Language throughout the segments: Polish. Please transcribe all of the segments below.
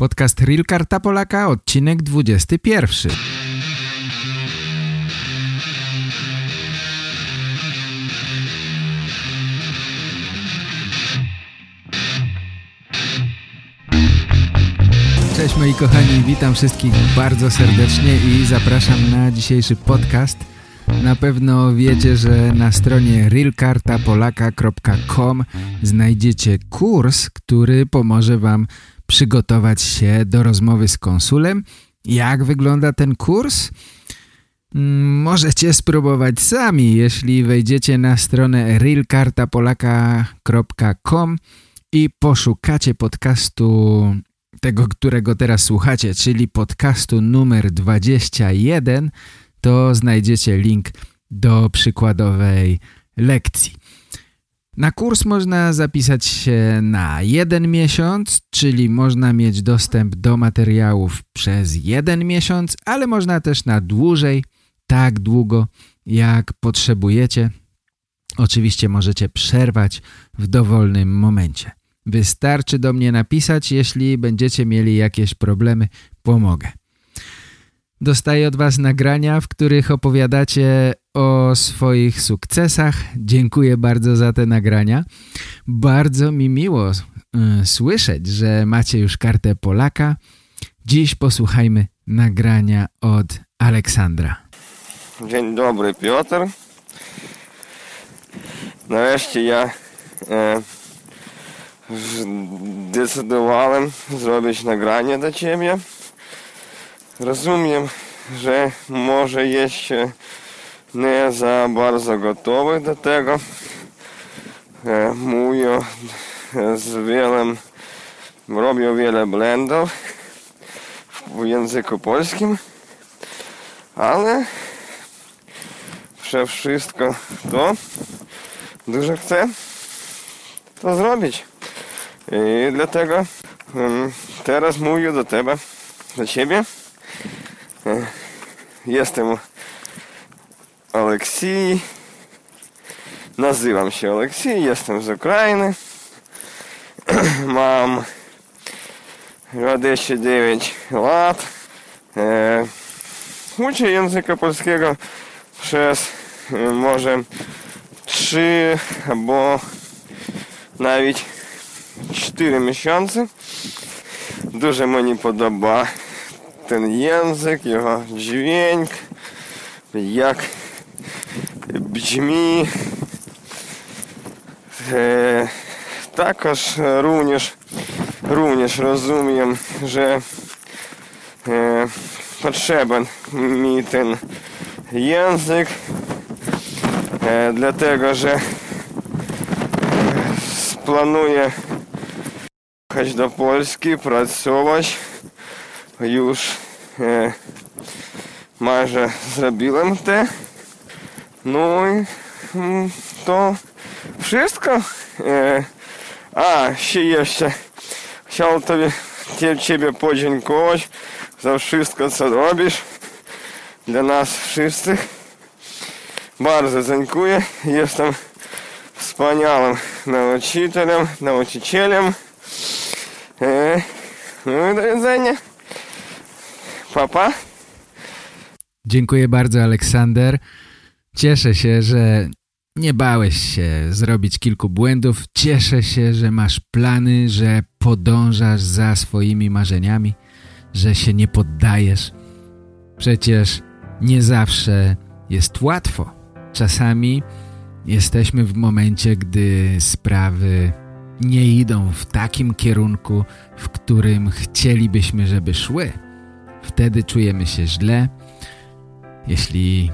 Podcast Real Karta Polaka, odcinek 21. Cześć moi kochani, witam wszystkich bardzo serdecznie i zapraszam na dzisiejszy podcast. Na pewno wiecie, że na stronie realkartapolaka.com znajdziecie kurs, który pomoże Wam przygotować się do rozmowy z konsulem. Jak wygląda ten kurs? Mm, możecie spróbować sami, jeśli wejdziecie na stronę realkartapolaka.com i poszukacie podcastu tego, którego teraz słuchacie, czyli podcastu numer 21, to znajdziecie link do przykładowej lekcji. Na kurs można zapisać się na jeden miesiąc, czyli można mieć dostęp do materiałów przez jeden miesiąc, ale można też na dłużej, tak długo jak potrzebujecie. Oczywiście możecie przerwać w dowolnym momencie. Wystarczy do mnie napisać, jeśli będziecie mieli jakieś problemy, pomogę. Dostaję od Was nagrania, w których opowiadacie o swoich sukcesach. Dziękuję bardzo za te nagrania. Bardzo mi miło y, słyszeć, że macie już kartę Polaka. Dziś posłuchajmy nagrania od Aleksandra. Dzień dobry Piotr. Nareszcie ja e, zdecydowałem zrobić nagranie do Ciebie. Rozumiem, że może jeszcze nie za bardzo gotowy do tego. E, mówię z wielem, robię wiele blendów w języku polskim, ale przez wszystko to dużo chcę to zrobić. I dlatego um, teraz mówię do Ciebie, do Ciebie. Е, Jestem Олексій. Називам ще Олексій, Jestem з України. Мам. 29 9 лат. Е, Учи язика польського е, може, 3 або навіть 4 місяці. Дуже мені подобається. ten język, jego dźwięk, jak brzmi. E, також również, również rozumiem, że e, potrzebny mi ten język, e, dlatego że planuję jechać do Polski, pracować. Już e, майже zrobiłem te. No i to wszystko. E, a, się jeszcze chciał tobie, Ciebie podziękować za wszystko, co robisz dla nas wszystkich. Bardzo dziękuję. Jestem wspaniałym nauczycielem, nauczycielem. E, no i do widzenia. Papa. Dziękuję bardzo, Aleksander. Cieszę się, że nie bałeś się zrobić kilku błędów. Cieszę się, że masz plany, że podążasz za swoimi marzeniami, że się nie poddajesz. Przecież nie zawsze jest łatwo. Czasami jesteśmy w momencie, gdy sprawy nie idą w takim kierunku, w którym chcielibyśmy, żeby szły. Wtedy czujemy się źle. Jeśli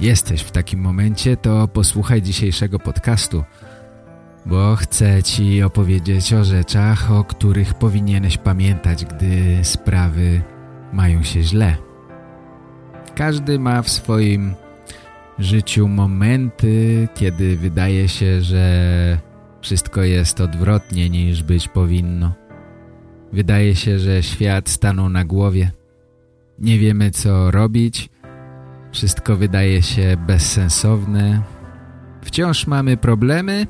jesteś w takim momencie, to posłuchaj dzisiejszego podcastu, bo chcę Ci opowiedzieć o rzeczach, o których powinieneś pamiętać, gdy sprawy mają się źle. Każdy ma w swoim życiu momenty, kiedy wydaje się, że wszystko jest odwrotnie niż być powinno. Wydaje się, że świat stanął na głowie. Nie wiemy co robić, wszystko wydaje się bezsensowne. Wciąż mamy problemy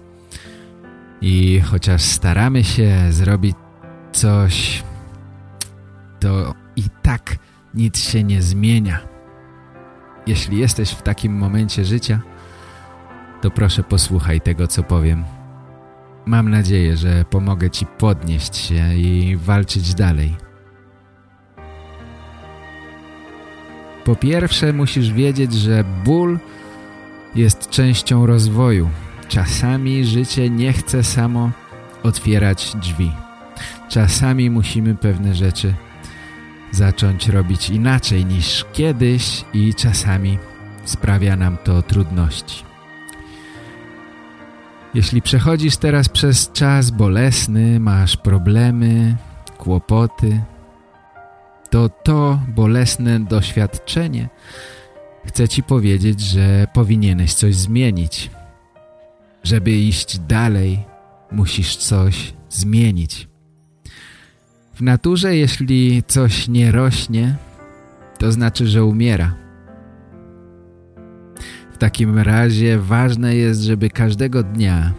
i chociaż staramy się zrobić coś, nic się nie zmienia. Jeśli jesteś w takim momencie życia, to proszę posłuchaj tego, co powiem. Mam nadzieję, że pomogę Ci podnieść się i walczyć dalej. Po pierwsze musisz wiedzieć, że ból jest częścią rozwoju. Czasami życie nie chce samo otwierać drzwi. Czasami musimy pewne rzeczy zacząć robić inaczej niż kiedyś i czasami sprawia nam to trudności. Jeśli przechodzisz teraz przez czas bolesny, masz problemy, kłopoty, to to bolesne doświadczenie chce ci powiedzieć, że powinieneś coś zmienić. Żeby iść dalej, musisz coś zmienić. W naturze, jeśli coś nie rośnie, to znaczy, że umiera. W takim razie ważne jest, żeby każdego dnia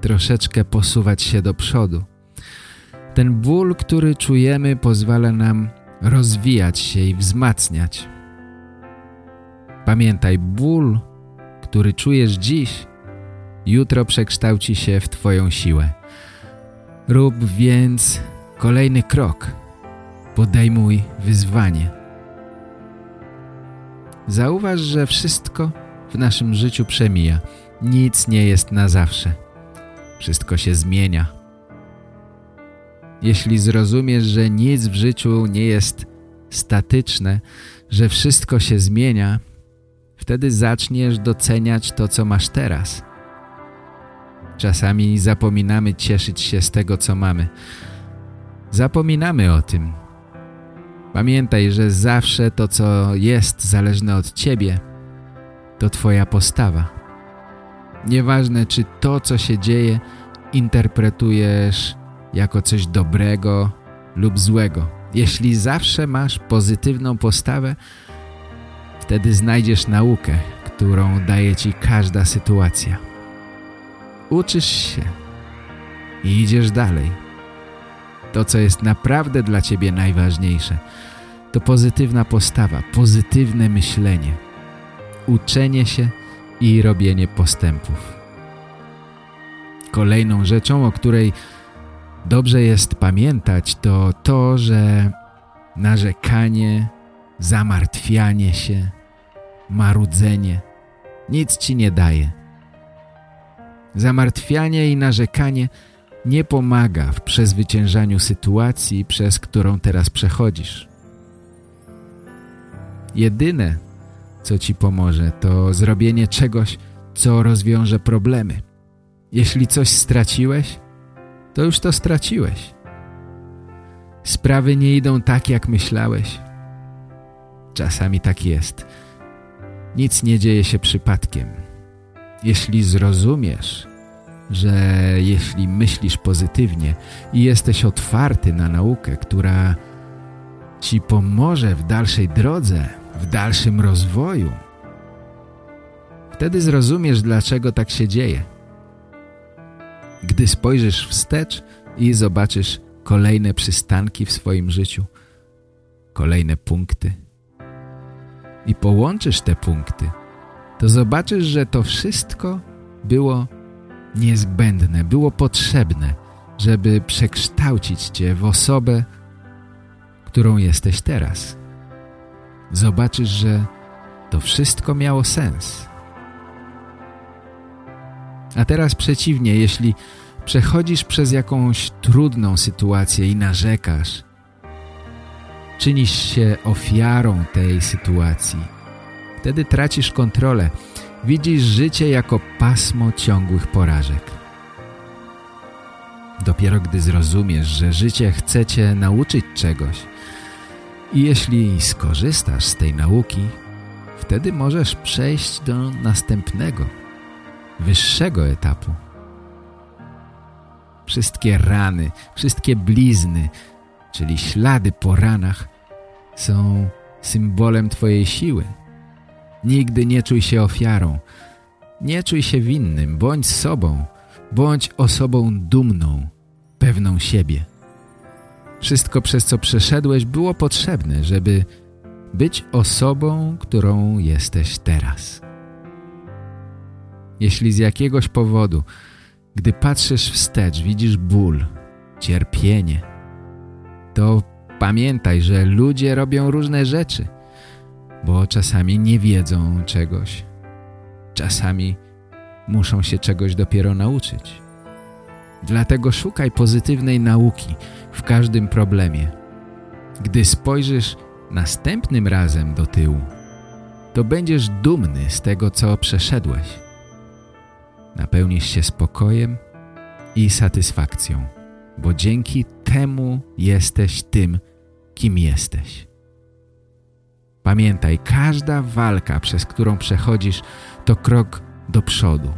troszeczkę posuwać się do przodu. Ten ból, który czujemy, pozwala nam rozwijać się i wzmacniać. Pamiętaj, ból, który czujesz dziś, jutro przekształci się w Twoją siłę. Rób więc kolejny krok. Podejmuj wyzwanie. Zauważ, że wszystko w naszym życiu przemija. Nic nie jest na zawsze. Wszystko się zmienia. Jeśli zrozumiesz, że nic w życiu nie jest statyczne, że wszystko się zmienia, wtedy zaczniesz doceniać to, co masz teraz. Czasami zapominamy cieszyć się z tego, co mamy. Zapominamy o tym. Pamiętaj, że zawsze to, co jest zależne od Ciebie, to Twoja postawa. Nieważne, czy to, co się dzieje, interpretujesz jako coś dobrego lub złego. Jeśli zawsze masz pozytywną postawę, wtedy znajdziesz naukę, którą daje Ci każda sytuacja. Uczysz się i idziesz dalej. To, co jest naprawdę dla Ciebie najważniejsze, to pozytywna postawa, pozytywne myślenie, uczenie się i robienie postępów. Kolejną rzeczą, o której dobrze jest pamiętać, to to, że narzekanie, zamartwianie się, marudzenie nic Ci nie daje. Zamartwianie i narzekanie nie pomaga w przezwyciężaniu sytuacji, przez którą teraz przechodzisz. Jedyne, co Ci pomoże, to zrobienie czegoś, co rozwiąże problemy. Jeśli coś straciłeś, to już to straciłeś. Sprawy nie idą tak, jak myślałeś. Czasami tak jest. Nic nie dzieje się przypadkiem. Jeśli zrozumiesz, że jeśli myślisz pozytywnie i jesteś otwarty na naukę, która ci pomoże w dalszej drodze, w dalszym rozwoju, wtedy zrozumiesz, dlaczego tak się dzieje. Gdy spojrzysz wstecz i zobaczysz kolejne przystanki w swoim życiu, kolejne punkty i połączysz te punkty, to zobaczysz, że to wszystko było niezbędne, było potrzebne, żeby przekształcić Cię w osobę, którą jesteś teraz. Zobaczysz, że to wszystko miało sens. A teraz przeciwnie, jeśli przechodzisz przez jakąś trudną sytuację i narzekasz, czynisz się ofiarą tej sytuacji, wtedy tracisz kontrolę. Widzisz życie jako pasmo ciągłych porażek. Dopiero gdy zrozumiesz, że życie chce cię nauczyć czegoś i jeśli skorzystasz z tej nauki, wtedy możesz przejść do następnego – wyższego etapu. Wszystkie rany, wszystkie blizny, czyli ślady po ranach są symbolem Twojej siły. Nigdy nie czuj się ofiarą. Nie czuj się winnym. Bądź sobą. Bądź osobą dumną, pewną siebie. Wszystko, przez co przeszedłeś, było potrzebne, żeby być osobą, którą jesteś teraz. Jeśli z jakiegoś powodu, gdy patrzysz wstecz, widzisz ból, cierpienie, to pamiętaj, że ludzie robią różne rzeczy, bo czasami nie wiedzą czegoś, czasami muszą się czegoś dopiero nauczyć. Dlatego szukaj pozytywnej nauki w każdym problemie. Gdy spojrzysz następnym razem do tyłu, to będziesz dumny z tego, co przeszedłeś. Napełnisz się spokojem i satysfakcją, bo dzięki temu jesteś tym, kim jesteś. Pamiętaj, każda walka, przez którą przechodzisz, to krok do przodu.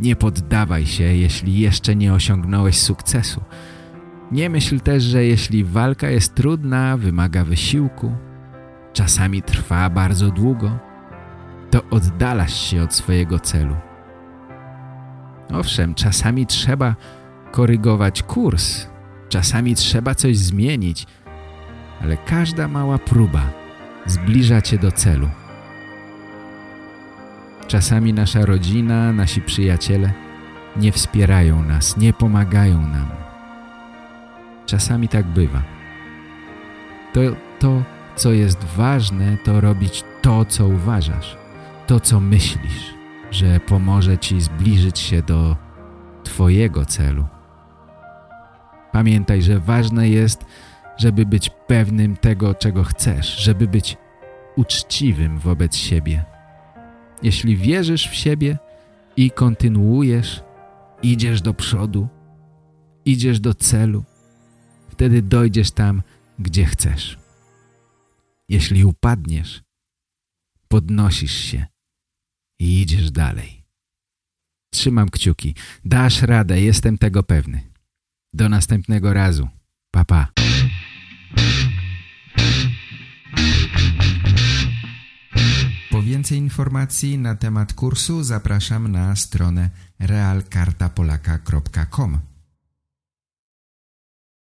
Nie poddawaj się, jeśli jeszcze nie osiągnąłeś sukcesu. Nie myśl też, że jeśli walka jest trudna, wymaga wysiłku, czasami trwa bardzo długo, to oddalasz się od swojego celu. Owszem, czasami trzeba korygować kurs, czasami trzeba coś zmienić, ale każda mała próba zbliża cię do celu. Czasami nasza rodzina, nasi przyjaciele nie wspierają nas, nie pomagają nam. Czasami tak bywa. To, to, co jest ważne, to robić to, co uważasz, to, co myślisz, że pomoże ci zbliżyć się do twojego celu. Pamiętaj, że ważne jest, żeby być pewnym tego, czego chcesz, żeby być uczciwym wobec siebie. Jeśli wierzysz w siebie i kontynuujesz, idziesz do przodu, idziesz do celu, wtedy dojdziesz tam, gdzie chcesz. Jeśli upadniesz, podnosisz się i idziesz dalej. Trzymam kciuki. Dasz radę, jestem tego pewny. Do następnego razu. Pa, pa. Po więcej informacji na temat kursu zapraszam na stronę realkartapolaka.com.